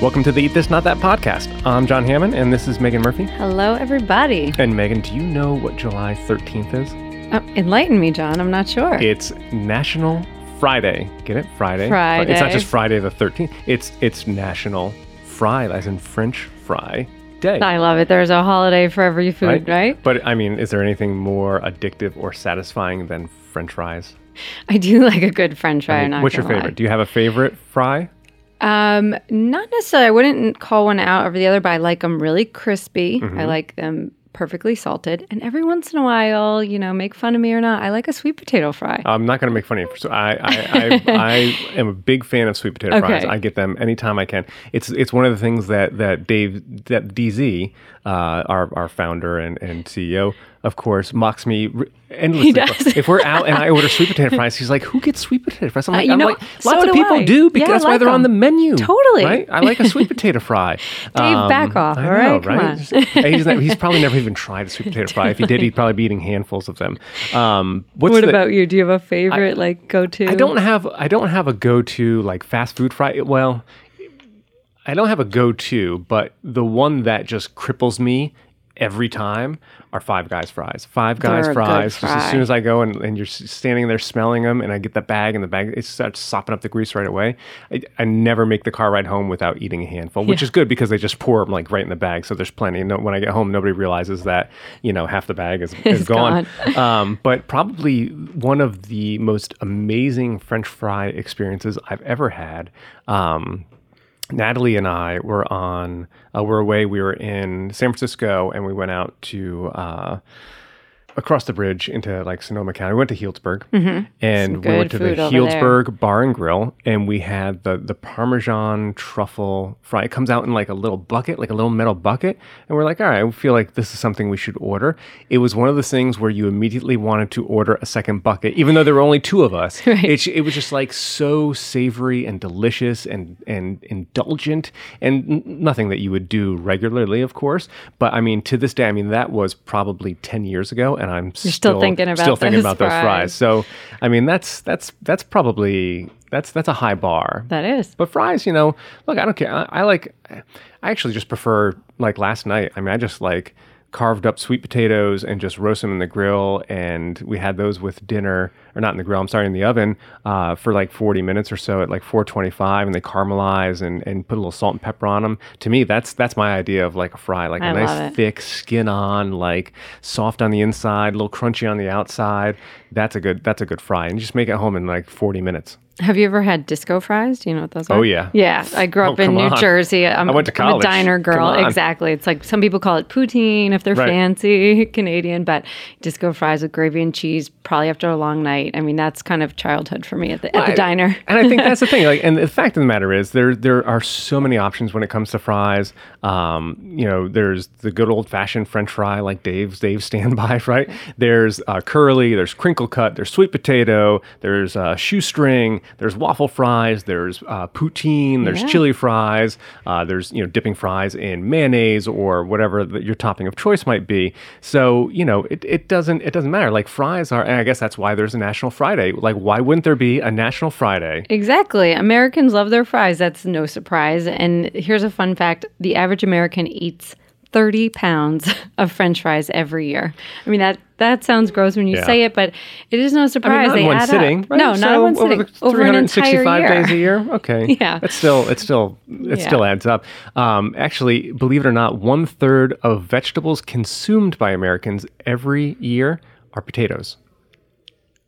Welcome to the Eat This Not That podcast. I'm John Hammond, and this is Megan Murphy. Hello, everybody. And Megan, do you know what July 13th is? Oh, enlighten me, John. I'm not sure. It's National Friday. Get it? Friday. Friday. It's not just Friday the 13th. It's it's National Fry, as in French fry day. I love it. There's a holiday for every food, right? But I mean, is there anything more addictive or satisfying than French fries? I do like a good French fry. I mean, not what's your favorite? Do you have a favorite fry? Um, not necessarily. I wouldn't call one out over the other, but I like them really crispy. Mm-hmm. I like them perfectly salted, and every once in a while, you know, make fun of me or not, I like a sweet potato fry. I'm not going to make fun of you. So I, I, I, I am a big fan of sweet potato fries. I get them anytime I can. It's it's one of the things that that Dave that DZ, uh, our our founder and, and CEO, of course, mocks me endlessly. does. If we're out and I order sweet potato fries, he's like, "Who gets sweet potato fries?" I'm like, Uh, I'm know, like so lots of do people I. do because Yeah, I that's why they're on the menu. Totally. right? I like a sweet potato fry. Dave, back off, I all know, right? On. he's, not- he's probably never even tried a sweet potato fry. If he did, he'd probably be eating handfuls of them. Um, what's what the- about you? Do you have a favorite, like, go to? I don't have I don't have a go to like fast food fry. Well, I don't have a go to, but the one that just cripples me every time are Five Guys fries. Five Guys They're a good fries. Just as soon as I go and, and you're standing there smelling them, and I get the bag, and the bag it starts sopping up the grease right away. I, I never make the car ride home without eating a handful, which Yeah. is good because they just pour them like right in the bag, so there's plenty. No, when I get home, nobody realizes that you know half the bag is, is It's gone. um, but probably one of the most amazing French fry experiences I've ever had. Um, Natalie and I were on, uh, we're away. We were in San Francisco and we went out to, uh, across the bridge into like Sonoma County. We went to Healdsburg mm-hmm. and we went to the food over there. Healdsburg Bar and Grill and we had the, the Parmesan truffle fry. It comes out in like a little bucket, like a little metal bucket. And we're like, all right, we feel like this is something we should order. It was one of those things where you immediately wanted to order a second bucket, even though there were only two of us. It, it was just like so savory and delicious and, and indulgent and nothing that you would do regularly, of course. But I mean, to this day, I mean, that was probably 10 years ago and I'm You're still thinking about still thinking those about those fries. fries. So, I mean, that's, that's, that's probably, that's, that's a high bar. That is. But fries, you know, look, I don't care. I, I like, I actually just prefer, like last night, I mean, I just like carved up sweet potatoes and just roast them in the grill. And we had those with dinner, or not in the grill, I'm sorry, in the oven uh, for like 40 minutes or so at like 425. And they caramelize and, and put a little salt and pepper on them. To me, that's that's my idea of like a fry, like a I nice it. thick skin on, like soft on the inside, a little crunchy on the outside. That's a good, that's a good fry. And you just make it home in like 40 minutes. Have you ever had disco fries? Do you know what those are? Oh, yeah. Yeah. I grew Oh, up in New on. Jersey. I'm, I went to college. I'm a diner girl. Exactly. It's like some people call it poutine if they're Right. fancy Canadian, but disco fries with gravy and cheese, probably after a long night. I mean, that's kind of childhood for me at the, at the I- diner. and I think that's the thing. Like, and the fact of the matter is, there there are so many options when it comes to fries. Um, you know, there's the good old fashioned French fry, like Dave's Dave's standby, right? There's uh, curly, there's crinkle cut, there's sweet potato, there's uh, shoestring, there's waffle fries, there's uh, poutine, there's Yeah. chili fries, uh, there's you know dipping fries in mayonnaise or whatever that your topping of choice might be. So you know, it, it doesn't it doesn't matter. Like fries are, and I guess that's why there's a National Friday. Like, why wouldn't there be a National Friday? Exactly. Americans love their fries. That's no surprise. And here's a fun fact the average American eats 30 pounds of french fries every year. I mean, that, that sounds gross when you Yeah. say it, but it is no I mean, surprise. not they one add sitting. up. Right? No, not So in one sitting. Over an entire 365 year. days a year. Okay. Yeah. It's still, it's still, it Yeah. still adds up. Um, actually, believe it or not, one third of vegetables consumed by Americans every year are potatoes.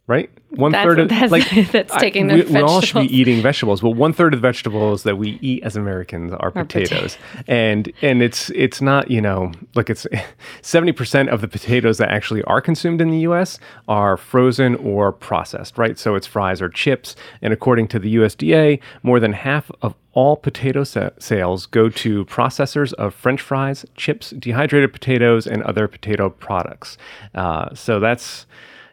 Right? One That's- third of that's- like that's I- taking we, the we all should be eating vegetables, but one third of the vegetables that we eat as Americans are potatoes, and and it's it's not you know like it's seventy percent of the potatoes that actually are consumed in the U.S. are frozen or processed, right? So it's fries or chips, and according to the USDA, more than half of all potato sa- sales go to processors of French fries, chips, dehydrated potatoes, and other potato products. Uh, so that's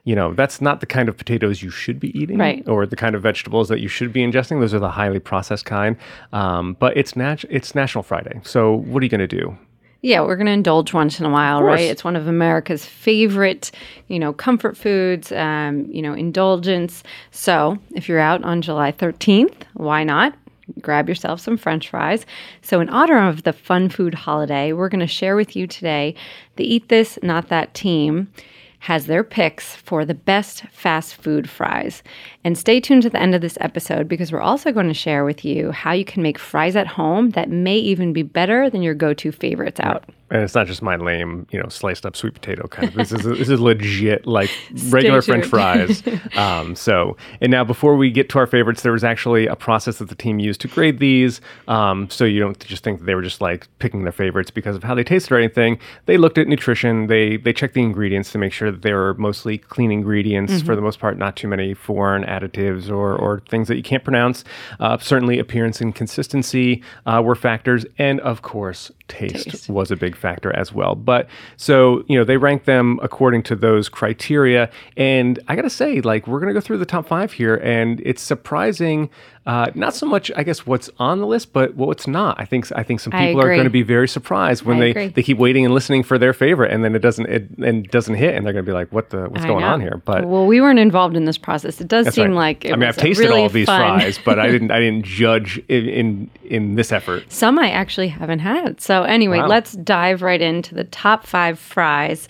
you know, that's not the kind of potatoes you should be eating, Right. Or the kind of vegetables that you should be ingesting. Those are the highly processed kind. Um, but it's nat- it's National Friday, so what are you going to do? Yeah, we're going to indulge once in a while, right? It's one of America's favorite, you know, comfort foods, um, you know, indulgence. So if you're out on July 13th, why not? grab yourself some french fries. So, in honor of the fun food holiday, we're going to share with you today the Eat This, Not That team has their picks for the best fast food fries. And stay tuned to the end of this episode because we're also going to share with you how you can make fries at home that may even be better than your go to favorites out. And it's not just my lame, you know, sliced up sweet potato kind of. This is this is legit, like regular French fries. Um, so, and now before we get to our favorites, there was actually a process that the team used to grade these. Um, so you don't just think that they were just like picking their favorites because of how they tasted or anything. They looked at nutrition. They they checked the ingredients to make sure that they were mostly clean ingredients mm-hmm. for the most part, not too many foreign additives or or things that you can't pronounce. Uh, certainly, appearance and consistency uh, were factors, and of course, taste, taste, was a big factor as well. But so, you know, they rank them according to those criteria. And I got to say, like, we're going to go through the top five here, and it's surprising uh, not so much, I guess, what's on the list, but what's not. I think I think some people are going to be very surprised when I they, agree. they keep waiting and listening for their favorite, and then it doesn't it and doesn't hit, and they're going to be like, "What the what's I going know. on here?" But well, we weren't involved in this process. It does seem right. like I mean, I've tasted really all of these fun. fries, but I didn't I didn't judge in, in, in this effort. Some I actually haven't had. So anyway, wow. let's dive right into the top five fries.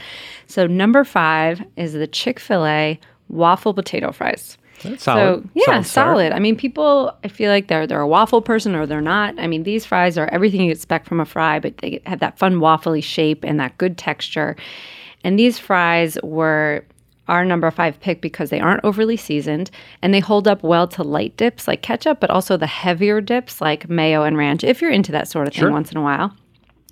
So number five is the Chick Fil A waffle potato fries. That's solid. So yeah, solid, solid. I mean, people. I feel like they're they're a waffle person or they're not. I mean, these fries are everything you expect from a fry, but they have that fun waffly shape and that good texture. And these fries were our number five pick because they aren't overly seasoned and they hold up well to light dips like ketchup, but also the heavier dips like mayo and ranch. If you're into that sort of thing sure. once in a while.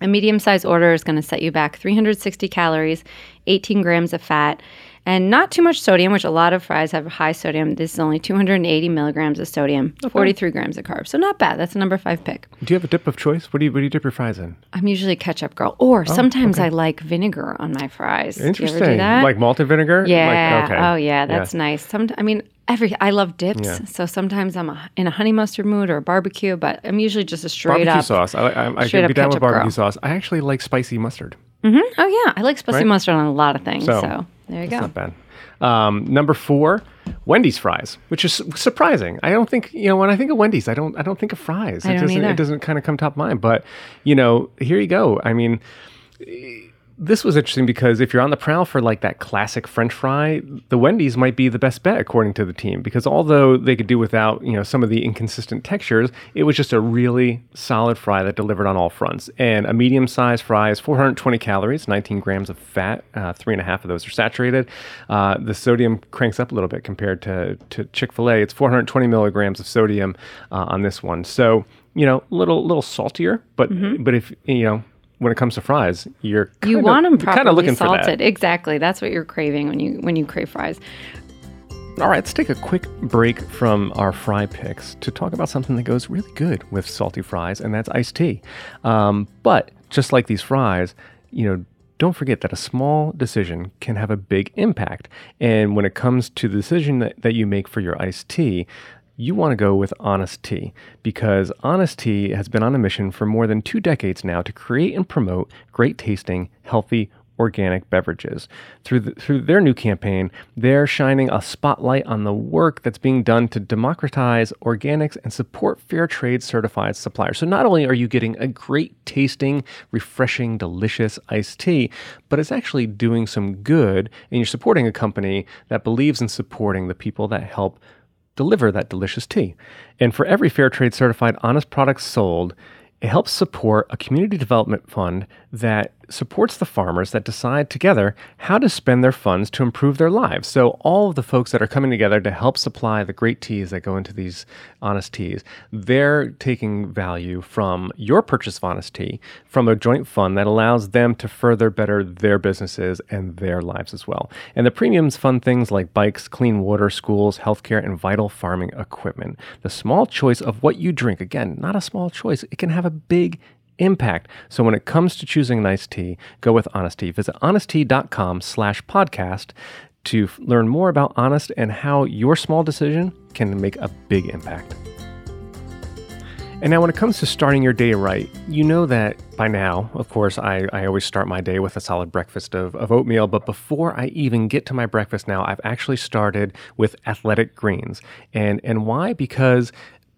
A medium sized order is going to set you back 360 calories, 18 grams of fat, and not too much sodium, which a lot of fries have high sodium. This is only 280 milligrams of sodium, okay. 43 grams of carbs. So not bad. That's a number five pick. Do you have a dip of choice? What do you what do you dip your fries in? I'm usually ketchup girl, or oh, sometimes okay. I like vinegar on my fries. Interesting. Like malted vinegar. Yeah. Like, okay. Oh yeah, that's yeah. nice. Some, I mean, every I love dips, yeah. so sometimes I'm a, in a honey mustard mood or a barbecue, but I'm usually just a straight barbecue up sauce. I, I, I can be down with barbecue girl. sauce. I actually like spicy mustard. Mm-hmm. Oh yeah, I like spicy right? mustard on a lot of things. So, so there you go. Not bad. Um, number four, Wendy's fries, which is surprising. I don't think you know when I think of Wendy's, I don't I don't think of fries. I it don't doesn't either. it doesn't kind of come top of mind. But you know, here you go. I mean this was interesting because if you're on the prowl for like that classic French fry, the Wendy's might be the best bet according to the team because although they could do without you know some of the inconsistent textures, it was just a really solid fry that delivered on all fronts. And a medium-sized fry is 420 calories, 19 grams of fat, uh, three and a half of those are saturated. Uh, the sodium cranks up a little bit compared to to Chick Fil A. It's 420 milligrams of sodium uh, on this one, so you know, a little little saltier, but mm-hmm. but if you know when it comes to fries, you're you want them properly looking salted. For that. Exactly, that's what you're craving when you when you crave fries. All right, let's take a quick break from our fry picks to talk about something that goes really good with salty fries, and that's iced tea. Um, but just like these fries, you know, don't forget that a small decision can have a big impact. And when it comes to the decision that, that you make for your iced tea, you want to go with Honest Tea because Honest Tea has been on a mission for more than two decades now to create and promote great tasting, healthy, organic beverages. Through, the, through their new campaign, they're shining a spotlight on the work that's being done to democratize organics and support fair trade certified suppliers. So not only are you getting a great tasting, refreshing, delicious iced tea, but it's actually doing some good and you're supporting a company that believes in supporting the people that help deliver that delicious tea. And for every fair trade certified honest product sold, it helps support a community development fund that supports the farmers that decide together how to spend their funds to improve their lives. So, all of the folks that are coming together to help supply the great teas that go into these honest teas, they're taking value from your purchase of honest tea from a joint fund that allows them to further better their businesses and their lives as well. And the premiums fund things like bikes, clean water, schools, healthcare, and vital farming equipment. The small choice of what you drink, again, not a small choice, it can have a big impact. So when it comes to choosing an iced tea, go with Honest Tea. Visit honesttea.com slash podcast to learn more about Honest and how your small decision can make a big impact. And now, when it comes to starting your day right, you know that by now, of course, I, I always start my day with a solid breakfast of, of oatmeal. But before I even get to my breakfast now, I've actually started with athletic greens. And, and why? Because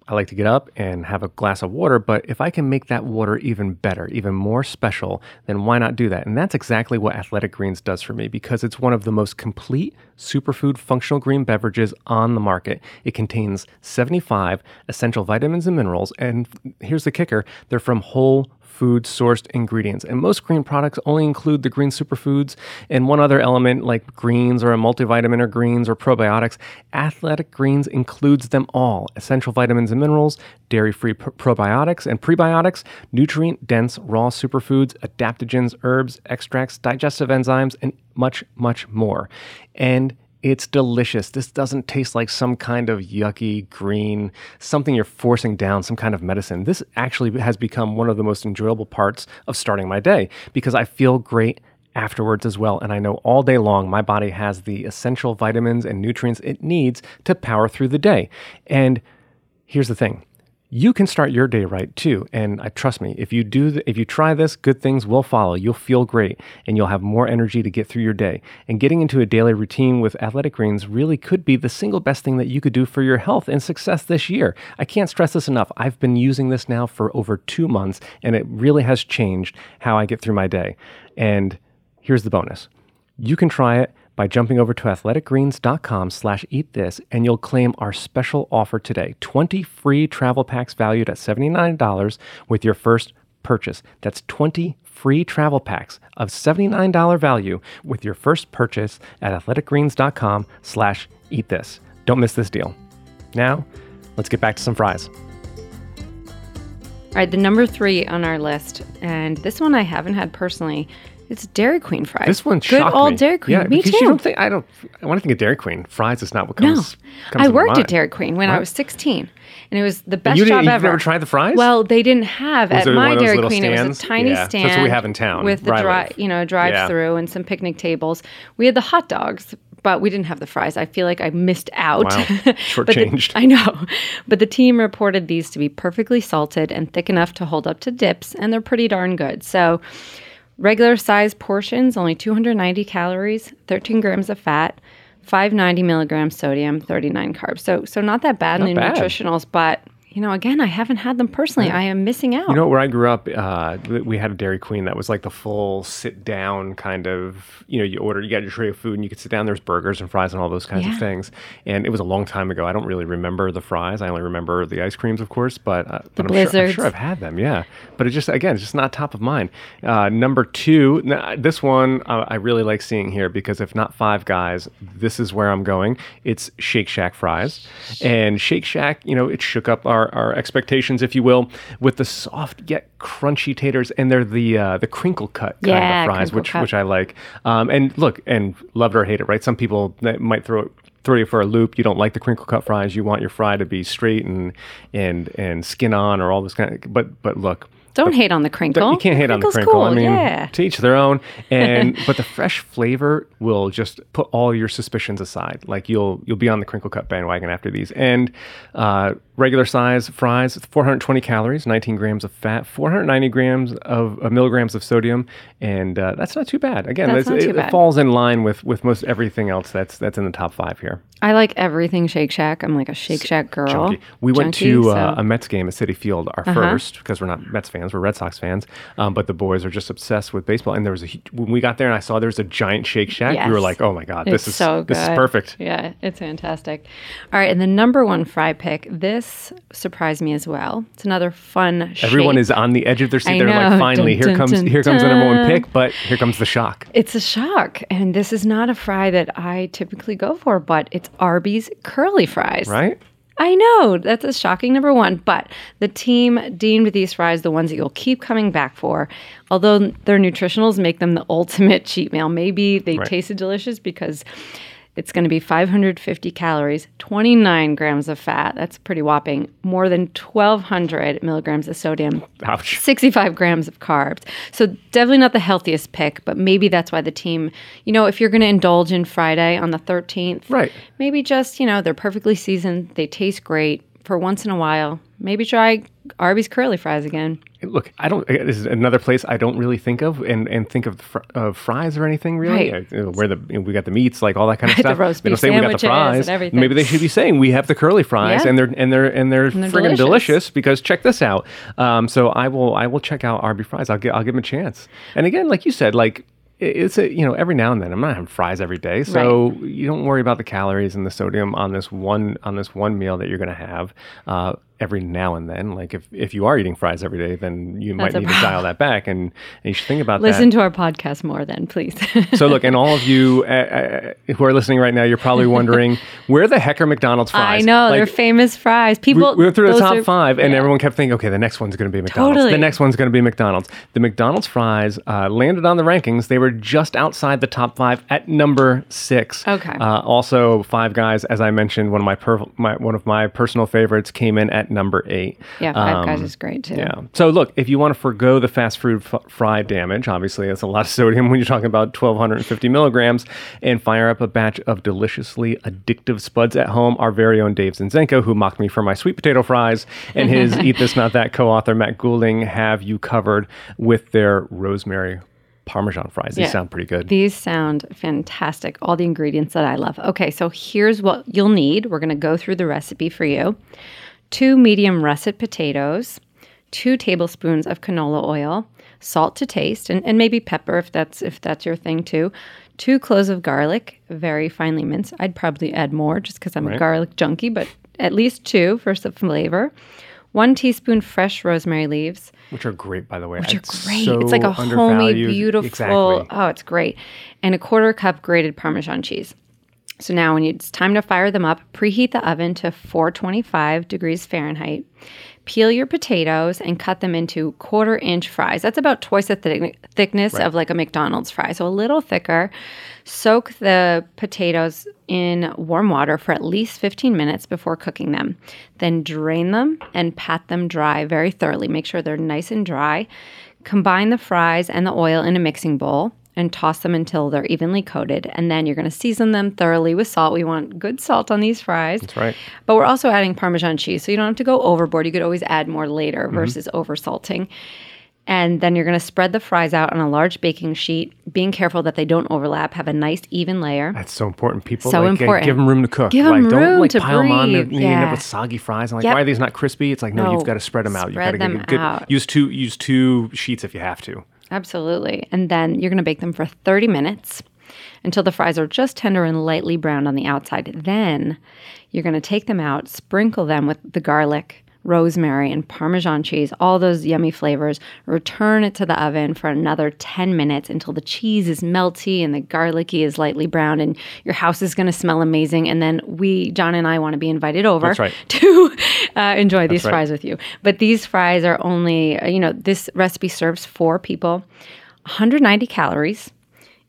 I like to get up and have a glass of water, but if I can make that water even better, even more special, then why not do that? And that's exactly what Athletic Greens does for me because it's one of the most complete superfood functional green beverages on the market. It contains 75 essential vitamins and minerals, and here's the kicker they're from whole food sourced ingredients. And most green products only include the green superfoods and one other element like greens or a multivitamin or greens or probiotics. Athletic Greens includes them all essential vitamins and minerals, dairy free pr- probiotics and prebiotics, nutrient dense raw superfoods, adaptogens, herbs, extracts, digestive enzymes, and much, much more. And it's delicious. This doesn't taste like some kind of yucky green, something you're forcing down, some kind of medicine. This actually has become one of the most enjoyable parts of starting my day because I feel great afterwards as well. And I know all day long my body has the essential vitamins and nutrients it needs to power through the day. And here's the thing you can start your day right too. And I trust me, if you do, th- if you try this, good things will follow. You'll feel great, and you'll have more energy to get through your day. And getting into a daily routine with Athletic Greens really could be the single best thing that you could do for your health and success this year. I can't stress this enough. I've been using this now for over two months, and it really has changed how I get through my day. And here's the bonus: you can try it by jumping over to athleticgreens.com slash and you'll claim our special offer today. 20 free travel packs valued at $79 with your first purchase. That's 20 free travel packs of $79 value with your first purchase at athleticgreens.com slash don't miss this deal. Now let's get back to some fries. All right, the number three on our list, and this one I haven't had personally. It's Dairy Queen fries. this one good shocked old me. Dairy Queen. yeah me too. you don't think i don't when i think of dairy queen fries is not what comes. no, comes, I worked at Dairy Queen when I was 16, and it was the best you job you've ever. never tried the fries? Well, they didn't have Was at my Dairy Queen. It was a tiny Yeah, stand. that's what we have in town, with the dry, you know, drive-through and some picnic tables. We had the hot dogs. But we didn't have the fries. I feel like I missed out. Wow. But the- Shortchanged. I know. But the team reported these to be perfectly salted and thick enough to hold up to dips, and they're pretty darn good. So, regular size portions, only 290 calories, 13 grams of fat, 590 milligrams sodium, 39 carbs. So, so not that bad in the bad. nutritionals, but you know, again, I haven't had them personally. I am missing out. You know, where I grew up, uh, we had a Dairy Queen that was like the full sit down kind of, you know, you order, you got your tray of food and you could sit down. There's burgers and fries and all those kinds Yeah. of things. And it was a long time ago. I don't really remember the fries. I only remember the ice creams, of course, but, uh, but I'm, sure, I'm, sure, I've had them. Yeah. But it just, again, it's just not top of mind. Uh, number two, this one uh, I really like seeing here because if not Five Guys, this is where I'm going. It's Shake Shack fries. And Shake Shack, you know, it shook up our, our expectations, if you will, with the soft yet crunchy taters, and they're the uh, the crinkle cut kind Yeah, of fries, which cut. which I like. Um, and look, and love it or hate it, right? Some people that might throw throw you for a loop. You don't like the crinkle cut fries. You want your fry to be straight and and and skin on or all this kind of. But but look. Don't hate on the crinkle. You can't hate on the crinkle. Cool. I mean, yeah. to each their own. And but the fresh flavor will just put all your suspicions aside. Like you'll you'll be on the crinkle cut bandwagon after these. And uh, regular size fries, 420 calories, 19 grams of fat, 490 grams of, of milligrams of sodium, and uh, that's not too bad. Again, That's it's- not it, too it falls in line with with most everything else that's that's in the top five here. I like everything Shake Shack. I'm like a Shake Shack girl. Chunky. We went to so- uh, a Mets game at Citi Field, our first, because we're not Mets fans, we're Red Sox fans. Um, but the boys are just obsessed with baseball. And there was a hu- when we got there and I saw there was a giant Shake Shack. We were Yes. like, oh my god, this It's is so this is perfect. Yeah, it's fantastic. All right, and the number one fry pick. This surprised me as well. It's another fun. Everyone is on the edge of their seat. I They're know. like, finally, Dun, here dun, comes dun, here comes the number one pick. But here comes the shock. It's a shock, and this is not a fry that I typically go for, but it's Arby's curly fries. Right? I know that's a shocking number one, but the team deemed these fries the ones that you'll keep coming back for. Although their nutritionals make them the ultimate cheat meal. Maybe they Right. tasted delicious because it's going to be 550 calories, 29 grams of fat. That's pretty whopping. More than 1,200 milligrams of sodium. Ouch. 65 grams of carbs. So definitely not the healthiest pick, but maybe that's why the team, you know, if you're going to indulge in Friday on the 13th, Right. maybe just, you know, they're perfectly seasoned, they taste great for once in a while. Maybe try Arby's curly fries again. Look, I don't. This is another place I don't really think of and, and think of fr- of fries or anything really. Right. I- where the you know, we got the meats, like all that kind of stuff. The roast they don't beef say we got the fries. and everything. Maybe they should be saying we have the curly fries Yeah. and they're and they're and they're, they're friggin' delicious. delicious. because check this out. Um, so I will I will check out Arby fries. I'll get I'll give them a chance. And again, like you said, like it's a you know every now and then I'm not having fries every day, so you don't worry about the calories and the sodium on this one on this one meal that you're going to have. Uh, every now and then like if, if you are eating fries every day then you might That's a need to dial that back and, and you should think about Listen that to our podcast more then, please. so look, and all of you uh, uh, who are listening right now, you're probably wondering where the heck are McDonald's fries? I know they're famous fries. People we went through the top are- five, and yeah. everyone kept thinking, okay, the next one's going to be McDonald's. The next one's going to be McDonald's. The McDonald's fries uh, landed on the rankings. They were just outside the top five at number six. Okay. Uh, also, Five Guys, as I mentioned, one of my, per- my one of my personal favorites came in at number eight. Yeah, Five Um, Guys is great too. Yeah. So look, if you want to forego the fast food f- fry damage, obviously it's a lot of sodium when you're talking about 1,250 milligrams, and fire up a batch of deliciously addictive spuds at home. Our very own Dave Zinczenko, who mocked me for my sweet potato fries, and his Eat This Not That co-author Matt Goulding have you covered with their rosemary parmesan fries. These Yeah. sound pretty good. These sound fantastic. All the ingredients that I love. Okay, so here's what you'll need. We're going to go through the recipe for you two medium russet potatoes, two tablespoons of canola oil, salt to taste, and, and maybe pepper if that's if that's your thing too. Two cloves of garlic, very finely minced. I'd probably add more just because I'm a garlic junkie, but at least two for some flavor. One teaspoon fresh rosemary leaves, which are great, by the way. which are It's great. so it's like a homey, beautiful. Exactly. Oh, it's great. And a quarter cup grated Parmesan cheese. So now, when it's time to fire them up, preheat the oven to 425 degrees Fahrenheit. Peel your potatoes and cut them into quarter inch fries. That's about twice the thick- thickness of like a McDonald's fry, so a little thicker. Soak the potatoes in warm water for at least 15 minutes before cooking them. Then drain them and pat them dry very thoroughly. Make sure they're nice and dry. Combine the fries and the oil in a mixing bowl and toss them until they're evenly coated. And then you're going to season them thoroughly with salt. We want good salt on these fries. That's right. But we're also adding Parmesan cheese, so you don't have to go overboard. You could always add more later Mm-hmm. versus over salting. And then you're going to spread the fries out on a large baking sheet, being careful that they don't overlap. Have a nice even layer. That's so important. People So like, important. give them room to cook. Give like, don't room like to pile them on and breathe. you end up with soggy fries. I'm like, Yep. why are these not crispy? It's like, no, No, you've got to spread them out. You've got to spread get them good. out. Use two use two sheets if you have to. Absolutely. And then you're going to bake them for 30 minutes until the fries are just tender and lightly browned on the outside. Then you're going to take them out, sprinkle them with the garlic, rosemary, and Parmesan cheese, all those yummy flavors. Return it to the oven for another 10 minutes until the cheese is melty and the garlicky is lightly browned, and your house is going to smell amazing. And then we, John and I, want to be invited over right. to uh, enjoy these right. fries with you. But these fries are only, uh, you know, this recipe serves four people, 190 calories,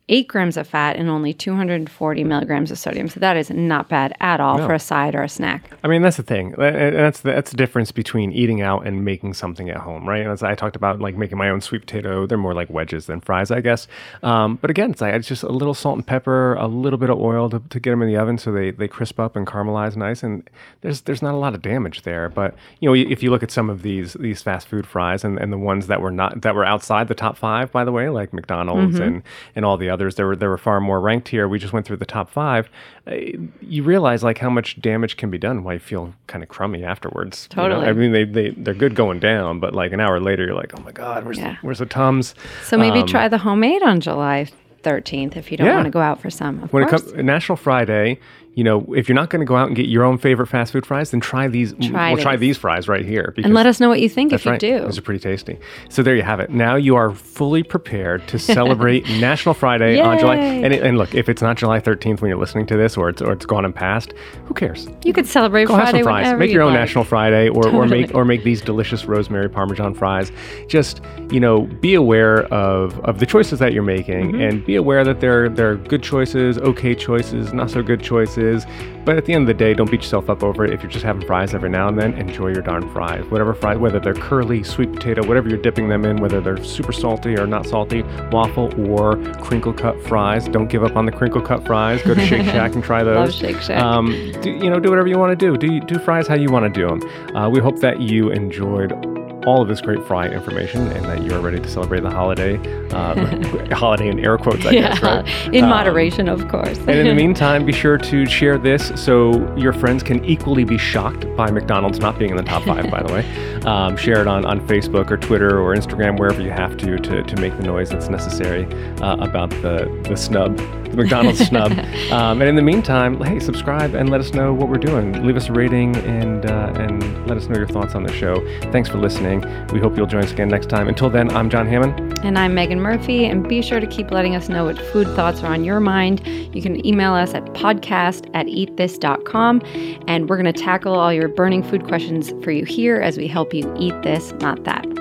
eight grams of fat, and only 240 milligrams of sodium. So that is not bad at all for a side or a snack. I mean, that's the thing. That's the, that's the difference between eating out and making something at home, right? As I talked about, like making my own sweet potato, they're more like wedges than fries, I guess. Um, but again, it's like it's just a little salt and pepper, a little bit of oil to, to get them in the oven so they, they crisp up and caramelize nice. And there's there's not a lot of damage there. But you know, if you look at some of these these fast food fries and, and the ones that were not that were outside the top five, by the way, like McDonald's and and all the others, there were there were far more ranked here. We just went through the top five. Uh, you realize like how much damage can be done. Why you feel kind of crummy afterwards. you know? Totally. I mean, they they they're good going down, but like an hour later, you're like, oh my god, where's Yeah. the, where's the tums? So maybe try the homemade on July 13th if you don't Yeah. want to go out for some. Of when course. it comes National Friday, you know, if you're not going to go out and get your own favorite fast food fries, then try these. Try we'll try these. these fries right here. And let us know what you think if you right. do. Those are pretty tasty. So there you have it. Now you are fully prepared to celebrate National Friday on July. And, it, and look, if it's not July 13th when you're listening to this, or it's or it's gone and passed, who cares? You could celebrate Go Friday have some fries. Make your own like. National Friday, or, or make or make these delicious rosemary Parmesan fries. Just you know, be aware of of the choices that you're making, Mm-hmm. and be aware that they're they're good choices, okay choices, not so good choices. But at the end of the day, don't beat yourself up over it. If you're just having fries every now and then, enjoy your darn fries. Whatever fries, whether they're curly, sweet potato, whatever you're dipping them in, whether they're super salty or not salty, waffle or crinkle cut fries. Don't give up on the crinkle cut fries. Go to Shake Shack and try those. Love Shake Shack. Um, do, you know, do whatever you want to do. Do do fries how you want to do them. Uh, we hope that you enjoyed all of this great fry information and that you are ready to celebrate the holiday. Uh, holiday in air quotes, I yeah, guess, right? in Um, moderation, of course. and in the meantime, be sure to share this so your friends can equally be shocked by McDonald's not being in the top five, by the way. Um, share it on, on Facebook or Twitter or Instagram, wherever you have to, to, to make the noise that's necessary uh, about the, the snub, McDonald's snub. Um, and in the meantime, hey, subscribe and let us know what we're doing. Leave us a rating and, uh, and let us know your thoughts on the show. Thanks for listening. We hope you'll join us again next time. Until then, I'm John Hammond. And I'm Megan Murphy. And be sure to keep letting us know what food thoughts are on your mind. You can email us at podcast at eatthis.com. And we're going to tackle all your burning food questions for you here as we help you eat this, not that.